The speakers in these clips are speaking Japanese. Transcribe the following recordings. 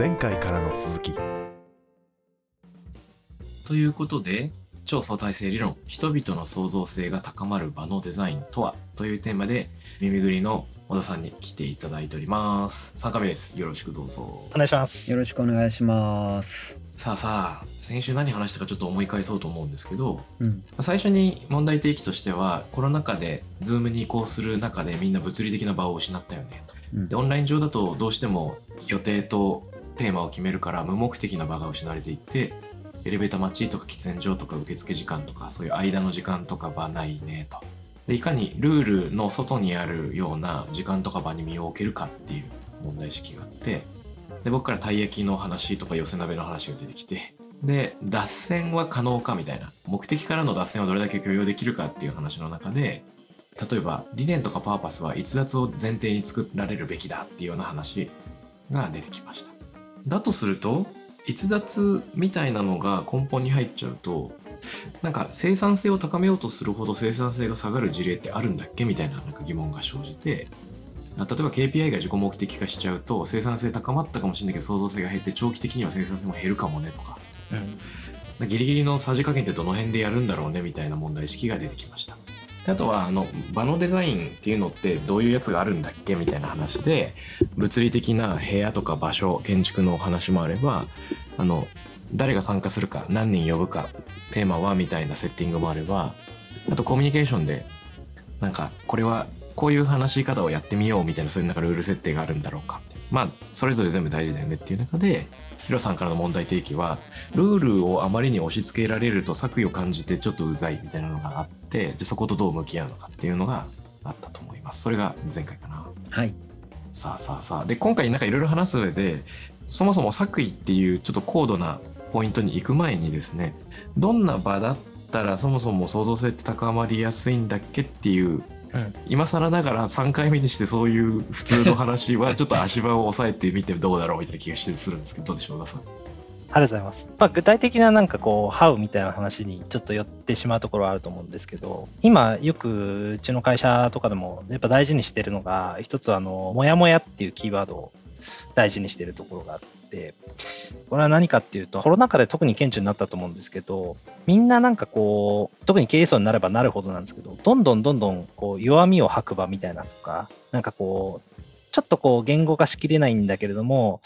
前回からの続き。ということで超相対性理論人々の創造性が高まる場のデザインとは？というテーマで耳ぐりの小田さんに来ていただいております。3回目です。よろしくどうぞ。お願いします。よろしくお願いします。さあさあ先週何話したかちょっと思い返そうと思うんですけどうん。最初に問題提起としてはコロナ禍で Zoom に移行する中でみんな物理的な場を失ったよねと。うん。でオンライン上だとどうしても予定とテーマを決めるから無目的な場が失われていってエレベーター待ちとか喫煙所とか受付時間とかそういう間の時間とか場ないねと。でいかにルールの外にあるような時間とか場に身を置けるかっていう問題意識があってで僕からたい焼きの話とか寄せ鍋の話が出てきてで脱線は可能かみたいな。目的からの脱線をどれだけ許容できるかっていう話の中で例えば理念とかパーパスは逸脱を前提に作られるべきだっていうような話が出てきました。だとすると逸脱みたいなのが根本に入っちゃうとなんか生産性を高めようとするほど生産性が下がる事例ってあるんだっけみたいななんか疑問が生じてあ例えば KPI が自己目的化しちゃうと生産性高まったかもしれないけど創造性が減って長期的には生産性も減るかもねとかうんギリギリのさじ加減ってどの辺でやるんだろうねみたいな問題意識が出てきました。あとはあの場のデザインっていうのってどういうやつがあるんだっけみたいな話で物理的な部屋とか場所建築のお話もあればあの誰が参加するか何人呼ぶかテーマはみたいなセッティングもあればあとコミュニケーションでなんかこれはこういう話し方をやってみようみたいなそういうなんかルール設定があるんだろうか。まあそれぞれ全部大事だよねっていう中でヒロさんからの問題提起はルールをあまりに押し付けられると作為を感じてちょっとうざいみたいなのがあってでそことどう向き合うのかっていうのがあったと思います。それが前回かな。はい。さあさあさあ。で今回なんかいろいろ話す上でそもそも作為っていうちょっと高度なポイントに行く前にですねどんな場だったらそもそも創造性って高まりやすいんだっけっていううん今更ながら3回目にしてそういう普通の話はちょっと足場を押さえてみてどうだろうみたいな気がしてするんですけどどうでしょう小田さんありがとうございます。まあ、具体的ななんかこう、ハウみたいな話にちょっと寄ってしまうところはあると思うんですけど、今よくうちの会社とかでもやっぱ大事にしてるのが、一つはあの、もやもやっていうキーワードを大事にしてるところがあって、これは何かっていうと、コロナ禍で特に顕著になったと思うんですけど、みんななんかこう、特に経営層になればなるほどなんですけど、どんどんどんどんこう弱みを吐く場みたいなとか、なんかこう、ちょっとこう言語化しきれないんだけれども、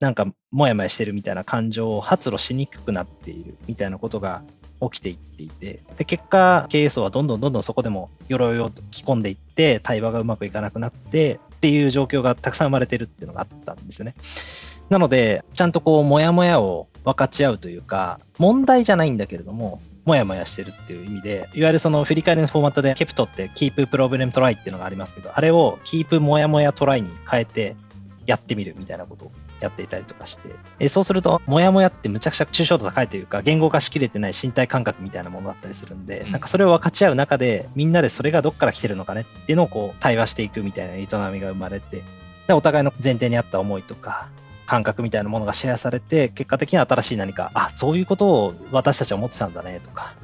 なんかモヤモヤしてるみたいな感情を発露しにくくなっているみたいなことが起きていっていて、で結果、経営層はどんどんどんどんそこでも鎧を着込んでいって、対話がうまくいかなくなってっていう状況がたくさん生まれてるっていうのがあったんですよね。なので、ちゃんとこう、モヤモヤを分かち合うというか、問題じゃないんだけれども、モヤモヤしてるっていう意味で、いわゆるその振り返りのフォーマットで、ケプトって Keep Problem Try っていうのがありますけど、あれを Keep モヤモヤトライに変えてやってみるみたいなことをやっていたりとかして、えそうすると、モヤモヤってむちゃくちゃ抽象度高いというか、言語化しきれてない身体感覚みたいなものだったりするんで、うん。なんかそれを分かち合う中で、みんなでそれがどっから来てるのかね？っていうのをこう対話していくみたいな営みが生まれて、でお互いの前提にあった思いとか、感覚みたいなものがシェアされて、結果的に新しい何か、あ、そういうことを私たちは思ってたんだねとか、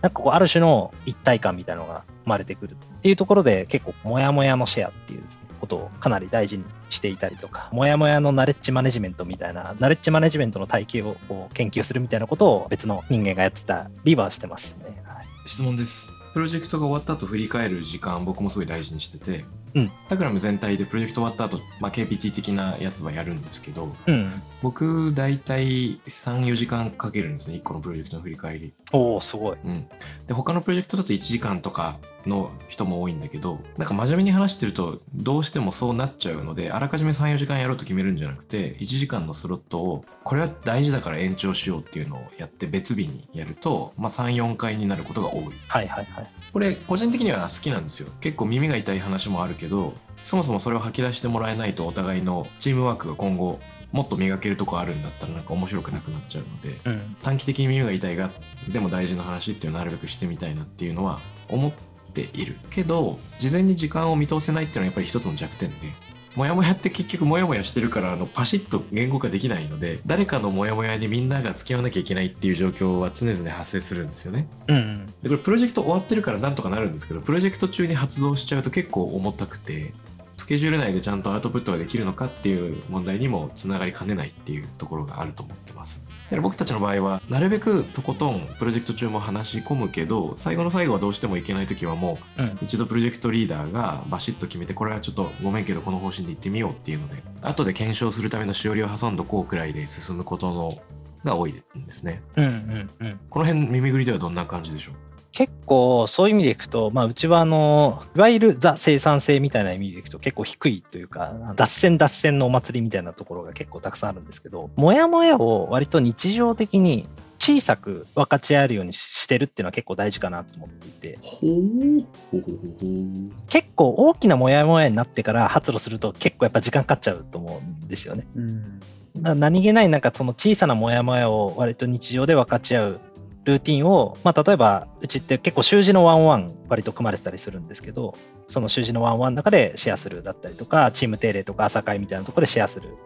なんかこう、ある種の一体感みたいなのが生まれてくるっていうところで、結構、モヤモヤのシェアっていうですねことをかなり大事にしていたりとか、モヤモヤのナレッジマネジメントみたいな、ナレッジマネジメントの体系を研究するみたいなことを別の人間がやってたりはしてますね。はい質問ですプロジェクトが終わった後振り返る時間僕もすごい大事にしてて、うんタクラム全体でプロジェクト終わった後、まあ KPT 的なやつはやるんですけどうん。僕大体34時間かけるんですね1個のプロジェクトの振り返りおおすごい。うん、で他のプロジェクトだと1時間とかの人も多いんだけどなんか真面目に話してるとどうしてもそうなっちゃうのであらかじめ34時間やろうと決めるんじゃなくて1時間のスロットをこれは大事だから延長しようっていうのをやって別日にやると、まあ、34回になることが多いはいはいはい。これ個人的には好きなんですよ結構耳が痛い話もあるけどそもそもそれを吐き出してもらえないとお互いのチームワークが今後もっと磨けるとこあるんだったらなんか面白くなくなっちゃうのでうん。短期的に耳が痛いがでも大事な話っていうのをなるべくしてみたいなっていうのは思っているけど事前に時間を見通せないっていうのはやっぱり一つの弱点でモヤモヤって結局モヤモヤしてるからあのパシッと言語化できないので誰かのモヤモヤにみんなが付き合わなきゃいけないっていう状況は常々発生するんですよねうん。でこれプロジェクト終わってるからなんとかなるんですけどプロジェクト中に発動しちゃうと結構重たくてスケジュール内でちゃんとアウトプットができるのかっていう問題にもつながりかねないっていうところがあると思ってます。だから僕たちの場合はなるべくとことんプロジェクト中も話し込むけど最後の最後はどうしてもいけない時はもううん一度プロジェクトリーダーがバシッと決めてこれはちょっとごめんけどこの方針で行ってみようっていうので後で検証するためのしおりを挟んどこうくらいで進むことのが多いんですね。うんうんうんこの辺耳ぐりではどんな感じでしょう？結構そういう意味でいくと、まあ、うちはあのいわゆるザ生産性みたいな意味でいくと結構低いというか脱線脱線のお祭りみたいなところが結構たくさんあるんですけどもやもやを割と日常的に小さく分かち合えるようにしてるっていうのは結構大事かなと思っていて。結構大きなもやもやになってから発露すると結構やっぱ時間かかっちゃうと思うんですよね。うん。何気ないなんかその小さなモヤモヤを割と日常で分かち合うルーティンを、まあ、例えばうちって結構習字のワンワン割と組まれてたりするんですけどその習字のワンワンの中でシェアするだったりとかチーム定例とか朝会みたいなところでシェアする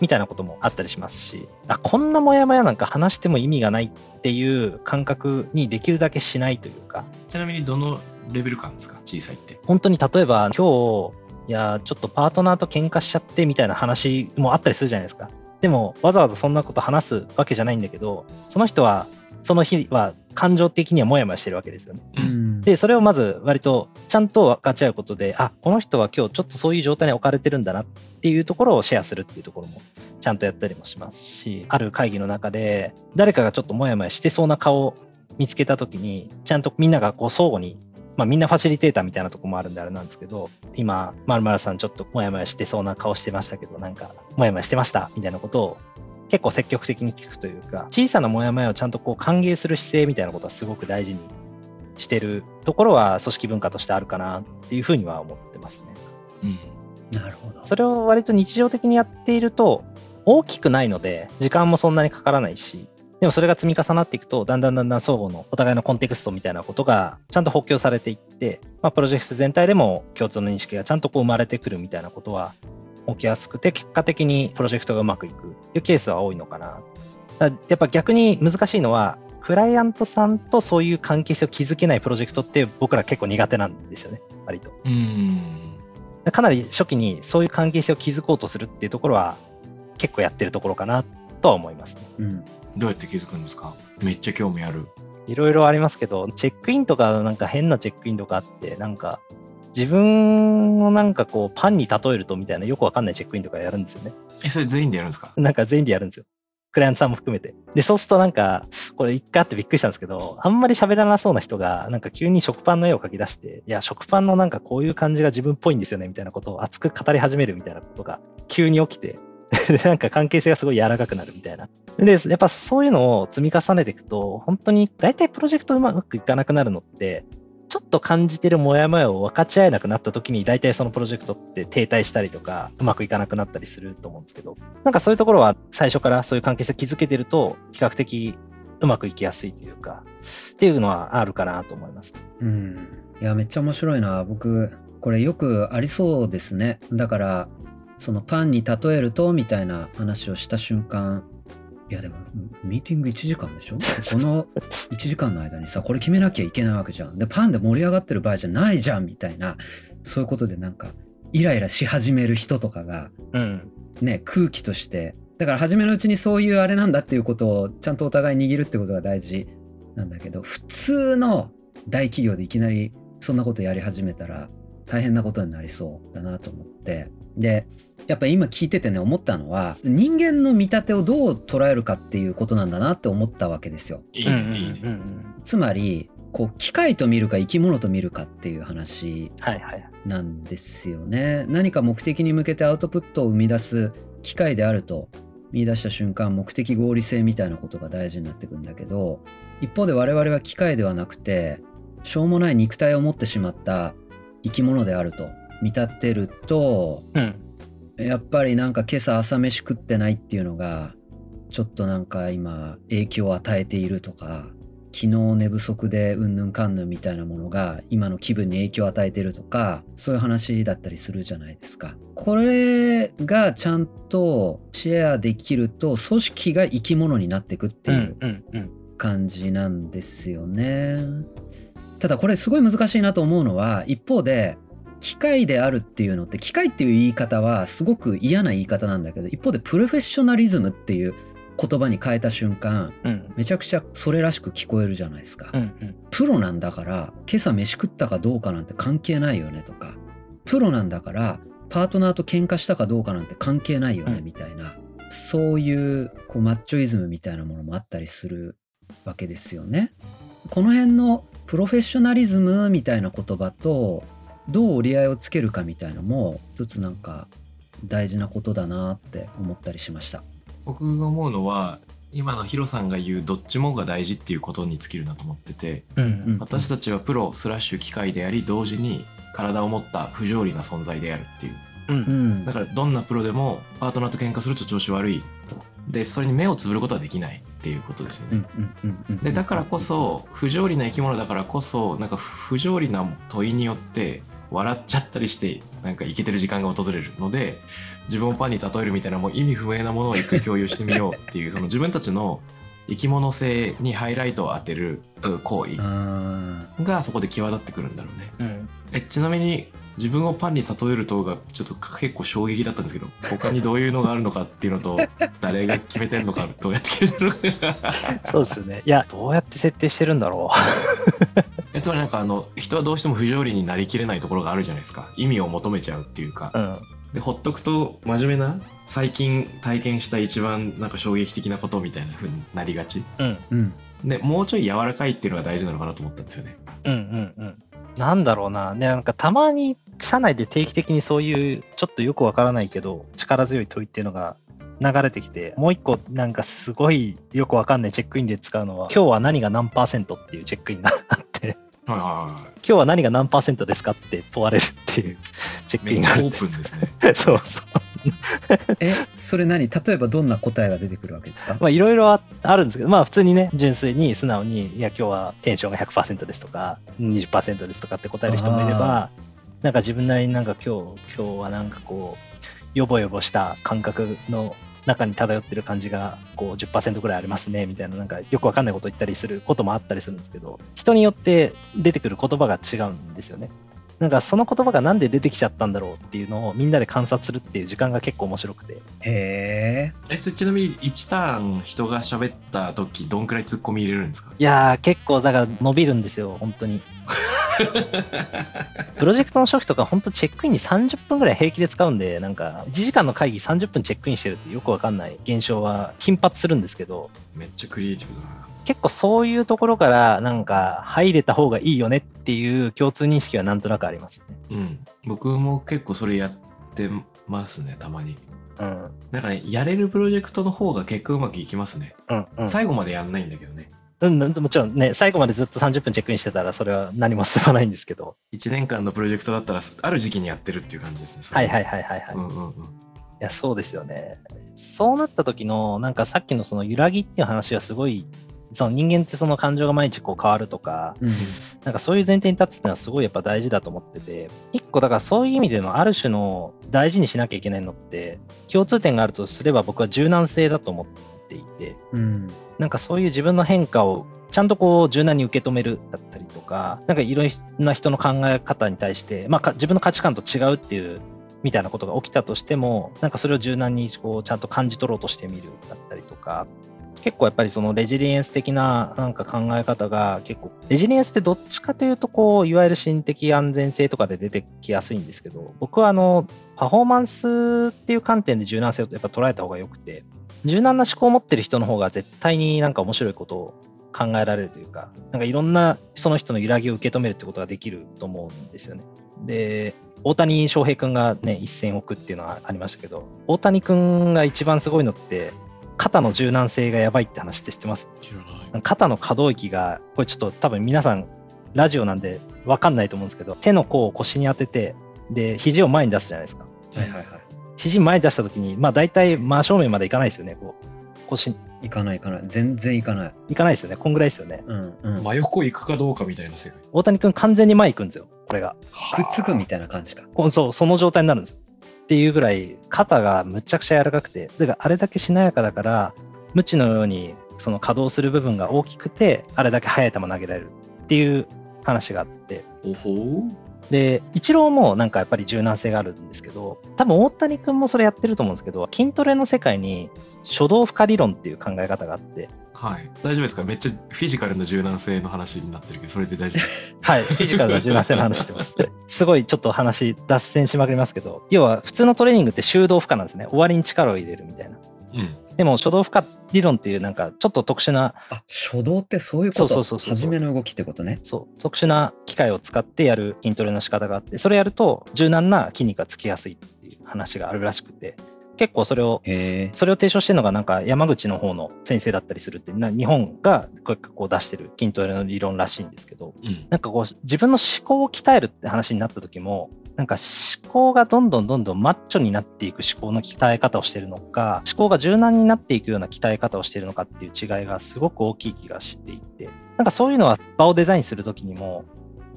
みたいなこともあったりしますしあこんなモヤモヤなんか話しても意味がないっていう感覚にできるだけしないというか。ちなみにどのレベル感ですか？小さいって。本当に例えば今日いやちょっとパートナーと喧嘩しちゃってみたいな話もあったりするじゃないですか。でもわざわざそんなこと話すわけじゃないんだけどその人はその日は感情的にはモヤモヤしてるわけですよねうん。でそれをまず割とちゃんと分かち合うことであこの人は今日ちょっとそういう状態に置かれてるんだなっていうところをシェアするっていうところもちゃんとやったりもしますしある会議の中で誰かがちょっとモヤモヤしてそうな顔を見つけた時にちゃんとみんながこう相互にまあ、みんなファシリテーターみたいなとこもあるんであれなんですけど今まるまるさんちょっとモヤモヤしてそうな顔してましたけどなんかモヤモヤしてましたみたいなことを結構積極的に聞くというか小さなモヤモヤをちゃんとこう歓迎する姿勢みたいなことはすごく大事にしてるところは組織文化としてあるかなっていうふうには思ってますね。うん。なるほど。それを割と日常的にやっていると大きくないので時間もそんなにかからないしでもそれが積み重なっていくとだんだんだんだん相互のお互いのコンテクストみたいなことがちゃんと補強されていって、まあ、プロジェクト全体でも共通の認識がちゃんとこう生まれてくるみたいなことは起きやすくて結果的にプロジェクトがうまくいくというケースは多いのかな。やっぱ逆に難しいのはクライアントさんとそういう関係性を築けないプロジェクトって僕ら結構苦手なんですよね割と。うん。かなり初期にそういう関係性を築こうとするっていうところは結構やってるところかなとは思いますね。うん。どうやって気づくんですか？めっちゃ興味ある。いろいろありますけど、チェックインとかなんか変なチェックインとかあって、なんか自分をなんかこうパンに例えるとみたいなよくわかんないチェックインとかやるんですよね。え、それ全員でやるんですか？なんか全員でやるんですよ。クライアントさんも含めて。で、そうするとなんか、これ一回あってびっくりしたんですけど、あんまり喋らなそうな人が、なんか急に食パンの絵を描き出して、いや、食パンのなんかこういう感じが自分っぽいんですよね、みたいなことを熱く語り始めるみたいなことが急に起きて、で、なんか関係性がすごい柔らかくなるみたいな。で、やっぱそういうのを積み重ねていくと、本当に大体プロジェクトうまくいかなくなるのって、ちょっと感じてるモヤモヤを分かち合えなくなった時に大体そのプロジェクトって停滞したりとかうまくいかなくなったりすると思うんですけどなんかそういうところは最初からそういう関係性を築けてると比較的うまくいきやすいというかっていうのはあるかなと思います。うん。いや、めっちゃ面白いな。僕、これよくありそうですね。だから、そのパンに例えるとみたいな話をした瞬間、いやでも、ミーティング1時間でしょ？でこの1時間の間にさ、これ決めなきゃいけないわけじゃん。で、パンで盛り上がってる場合じゃないじゃんみたいな、そういうことでなんか、イライラし始める人とかが、うん、ね、空気として。だから初めのうちにそういうあれなんだっていうことをちゃんとお互い握るってことが大事なんだけど普通の大企業でいきなりそんなことやり始めたら大変なことになりそうだなと思ってでやっぱ今聞いててね思ったのは人間の見立てをどう捉えるかっていうことなんだなって思ったわけですよ。いいうんうんね、いいね。うんうんつまりこう機械と見るか生き物と見るかっていう話はいはい。なんですよね。何か目的に向けてアウトプットを生み出す機会であると見出した瞬間目的合理性みたいなことが大事になってくんだけど一方で我々は機械ではなくてしょうもない肉体を持ってしまった生き物であると見立てるとうん、やっぱりなんか今朝朝飯食ってないっていうのがちょっとなんか今影響を与えているとか昨日寝不足でうんぬんかんぬんみたいなものが今の気分に影響を与えてるとかそういう話だったりするじゃないですか。これがちゃんとシェアできると組織が生き物になっていくってういうんうんうん感じなんですよね。ただこれすごい難しいなと思うのは一方で機械であるっていうのって機械っていう言い方はすごく嫌な言い方なんだけど一方でプロフェッショナリズムっていう言葉に変えた瞬間うん。めちゃくちゃそれらしく聞こえるじゃないですか、うんうん。プロなんだから今朝飯食ったかどうかなんて関係ないよねとかプロなんだからパートナーと喧嘩したかどうかなんて関係ないよねうんみたいな、そういうこうマッチョイズムみたいなものもあったりするわけですよね。この辺のプロフェッショナリズムみたいな言葉とどう折り合いをつけるかみたいのも一つなんか大事なことだなって思ったりしました。僕が思うのは今のヒロさんが言うどっちもが大事っていうことに尽きるなと思っててうんうん。私たちはプロスラッシュ機械であり同時に体を持った不条理な存在であるっていう。うん。だからどんなプロでもパートナーと喧嘩すると調子悪い。でそれに目をつぶることはできないっていうことですよね、でだからこそ不条理な生き物だからこそなんか不条理な問いによって笑っちゃったりしてなんかイケてる時間が訪れるので自分をパンに例えるみたいなもう意味不明なものを一回共有してみようっていうその自分たちの生き物性にハイライトを当てるう行為あがそこで際立ってくるんだろうね。うん。えちなみに自分をパンに例えるとがちょっと結構衝撃だったんですけど他にどういうのがあるのかっていうのと 誰が決めてんのかどうやって決めてるのかそうですよね。いや、どうやって設定してるんだろ えつまりなんかあの人はどうしても不条理になりきれないところがあるじゃないですか意味を求めちゃうっていうかう。うん。でほっとくと真面目な最近体験した一番なんか衝撃的なことみたいな風になりがちうん。ーうんでもうちょい柔らかいっていうのが大事なのかなと思ったんですよねうんうんうん。なんだろうな。ね、なんかたまに社内で定期的にそういうちょっとよくわからないけど力強い問いっていうのが流れてきて、もう一個なんかすごいよくわかんないチェックインで使うのは、今日は何が何パーセントっていうチェックインがあって、はい今日は何が何パーセントですかって問われるっていう チェックインがあって。プンですね そうそう。えそれ何？例えばどんな答えが出てくるわけですか、まあいろいろああるんですけど、まあ普通にね、純粋に素直に、いや今日はテンションが100%ですとか、20%ですとかって答える人もいれば、なんか自分なりになんか今日、今日はなんかこう、ヨボヨボした感覚の中に漂ってる感じがこう10%ぐらいありますねみたいななんかよくわかんないこと言ったりすることもあったりするんですけど人によって出てくる言葉が違うんですよね。なんかその言葉がなんで出てきちゃったんだろうっていうのをみんなで観察するっていう時間が結構面白くて。へええそれちなみに1ターン人が喋った時どんくらいツッコミ入れるんですか？いやー結構だから伸びるんですよ本当に プロジェクトの初期とか本当チェックインに30分ぐらい平気で使うんでなんか1時間の会議30分チェックインしてるってよくわかんない現象は頻発するんですけどめっちゃクリエイティブだな結構そういうところからなんか入れた方がいいよねっていう共通認識はなんとなくありますね。うん僕も結構それやってますねたまにうん。なんかねやれるプロジェクトの方が結果うまくいきますね、うん、うん。最後までやんないんだけどねうん、もちろんね、最後までずっと30分チェックインしてたらそれは何も進まないんですけど。1年間のプロジェクトだったらある時期にやってるっていう感じですねはいはいはいはいはい。いうんうんうんや、そうですよね。そうなった時の、なんかさっきのその揺らぎっていう話はすごい、その人間ってその感情が毎日こう変わるとか、うんなんかそういう前提に立つっていうのはすごいやっぱ大事だと思ってて、一個だからそういう意味でのある種の大事にしなきゃいけないのって、共通点があるとすれば僕は柔軟性だと思っていて、うん。なんかそういう自分の変化をちゃんとこう柔軟に受け止めるだったりとか、なんかいろんな人の考え方に対して、まあか自分の価値観と違うっていうみたいなことが起きたとしても、なんかそれを柔軟にこうちゃんと感じ取ろうとしてみるだったりとか、結構やっぱりそのレジリエンス的ななんか考え方が結構、レジリエンスってどっちかというとこう、いわゆる心的安全性とかで出てきやすいんですけど、僕はあの、パフォーマンスっていう観点で柔軟性をやっぱ捉えた方が良くて、柔軟な思考を持ってる人の方が絶対になんか面白いことを考えられるというか、なんかいろんなその人の揺らぎを受け止めるってことができると思うんですよね。で、大谷翔平君がね、1000億っていうのはありましたけど、大谷君が一番すごいのって、肩の柔軟性がやばいって話って知ってます？肩の可動域が、これちょっと多分皆さん、ラジオなんで分かんないと思うんですけど、手の甲を腰に当てて、で、肘を前に出すじゃないですか。はいはいはい肘前に出したときに、まあ大体真正面までいかないですよね、こう。腰、行かない行かない全然行かないいかないですよね。こんぐらいですよね。うんうん真横行くかどうかみたいな世界大谷君完全に前行くんですよ、これが。くっつくみたいな感じかそう、その状態になるんですよ。っていうぐらい、肩がむちゃくちゃ柔らかくて、だからあれだけしなやかだから、無知のようにその稼働する部分が大きくて、あれだけ速い球投げられるっていう話があって、おほで、イチローもなんかやっぱり柔軟性があるんですけど、多分大谷君もそれやってると思うんですけど、筋トレの世界に初動負荷理論っていう考え方があって、はい。大丈夫ですか？めっちゃフィジカルの柔軟性の話になってるけど、それで大丈夫 はい、フィジカルな柔軟性の話してます。すごいちょっと話脱線しまくりますけど、要は普通のトレーニングって修動負荷なんですね。終わりに力を入れるみたいな。うん。でも初動負荷理論っていうなんかちょっと特殊な、あ、初動ってそういうことそうそうそうそう初めの動きってことね。そう、特殊な機械を使ってやる筋トレの仕方があって、それやると柔軟な筋肉がつきやすいっていう話があるらしくて、結構それを。それを提唱してるのがなんか山口の方の先生だったりするってな日本がこうこう出してる筋トレの理論らしいんですけどうん。なんかこう自分の思考を鍛えるって話になった時もなんか思考がどんどんどんどんマッチョになっていく思考の鍛え方をしてるのか思考が柔軟になっていくような鍛え方をしてるのかっていう違いがすごく大きい気がしていてなんかそういうのは場をデザインする時にも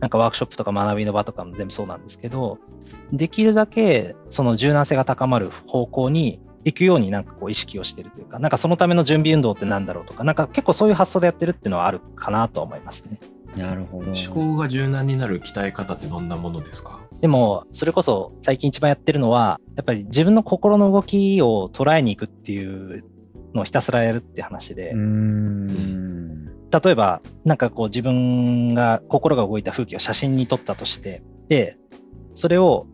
なんかワークショップとか学びの場とかも全部そうなんですけどできるだけその柔軟性が高まる方向に行くようになんかこう意識をしてるというか、なんかそのための準備運動ってなんだろうとか、なんか結構そういう発想でやってるっていうのはあるかなとは思いますね。なるほど。思考が柔軟になる鍛え方ってどんなものですか？でも、それこそ最近一番やってるのは、やっぱり自分の心の動きを捉えに行くっていうのをひたすらやるって話で。例えば、なんかこう自分が心が動いた風景を写真に撮ったとして、で、それを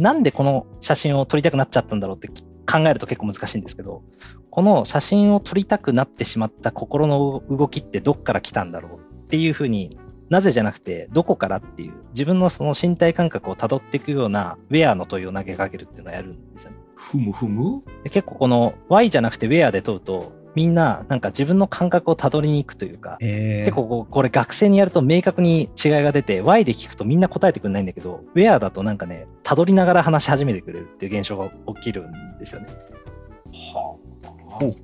なんでこの写真を撮りたくなっちゃったんだろうって考えると結構難しいんですけど、この写真を撮りたくなってしまった心の動きってどっから来たんだろうっていうふうになぜじゃなくて、どこからっていう、自分のその身体感覚を辿っていくような、ウェアの問いを投げかけるっていうのをやるんですよね。ふむふむ？で結構この Y じゃなくてウェアで問うと、みんななんか自分の感覚を辿りに行くというか、え。結構これ学生にやると明確に違いが出て Y で聞くとみんな答えてくれないんだけど Where だとなんかね辿りながら話し始めてくれるっていう現象が起きるんですよね。はほう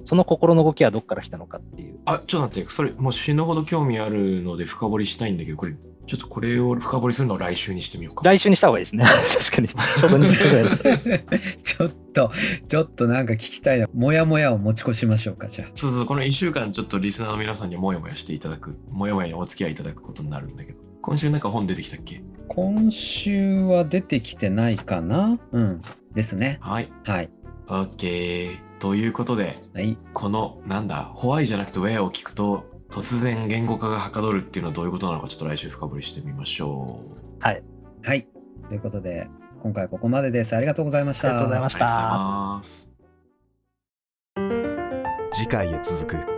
その心の動きはどっから来たのかっていうあ。あ、ちょっと待って、それもう死ぬほど興味あるので深掘りしたいんだけど、これ、ちょっとこれを深掘りするのを来週にしてみようか。来週にした方がいいですね 確かにちょうど20分ぐらいです ちょっと、ちょっとなんか聞きたいな。もやもやを持ち越しましょうか、じゃあ。そうそう、この1週間ちょっとリスナーの皆さんにもやもやしていただく、もやもやにお付き合いいただくことになるんだけど、今週なんか本出てきたっけ？今週は出てきてないかな？うん。ですね。はい。はい。OK。ということで、はい。この、なんだ、ホワイじゃなくてウェアを聞くと、突然言語化がはかどるっていうのはどういうことなのか、ちょっと来週深掘りしてみましょう。はいはい。ということで、今回ここまでです。ありがとうございました。ありがとうございましたありがとうございます。次回へ続く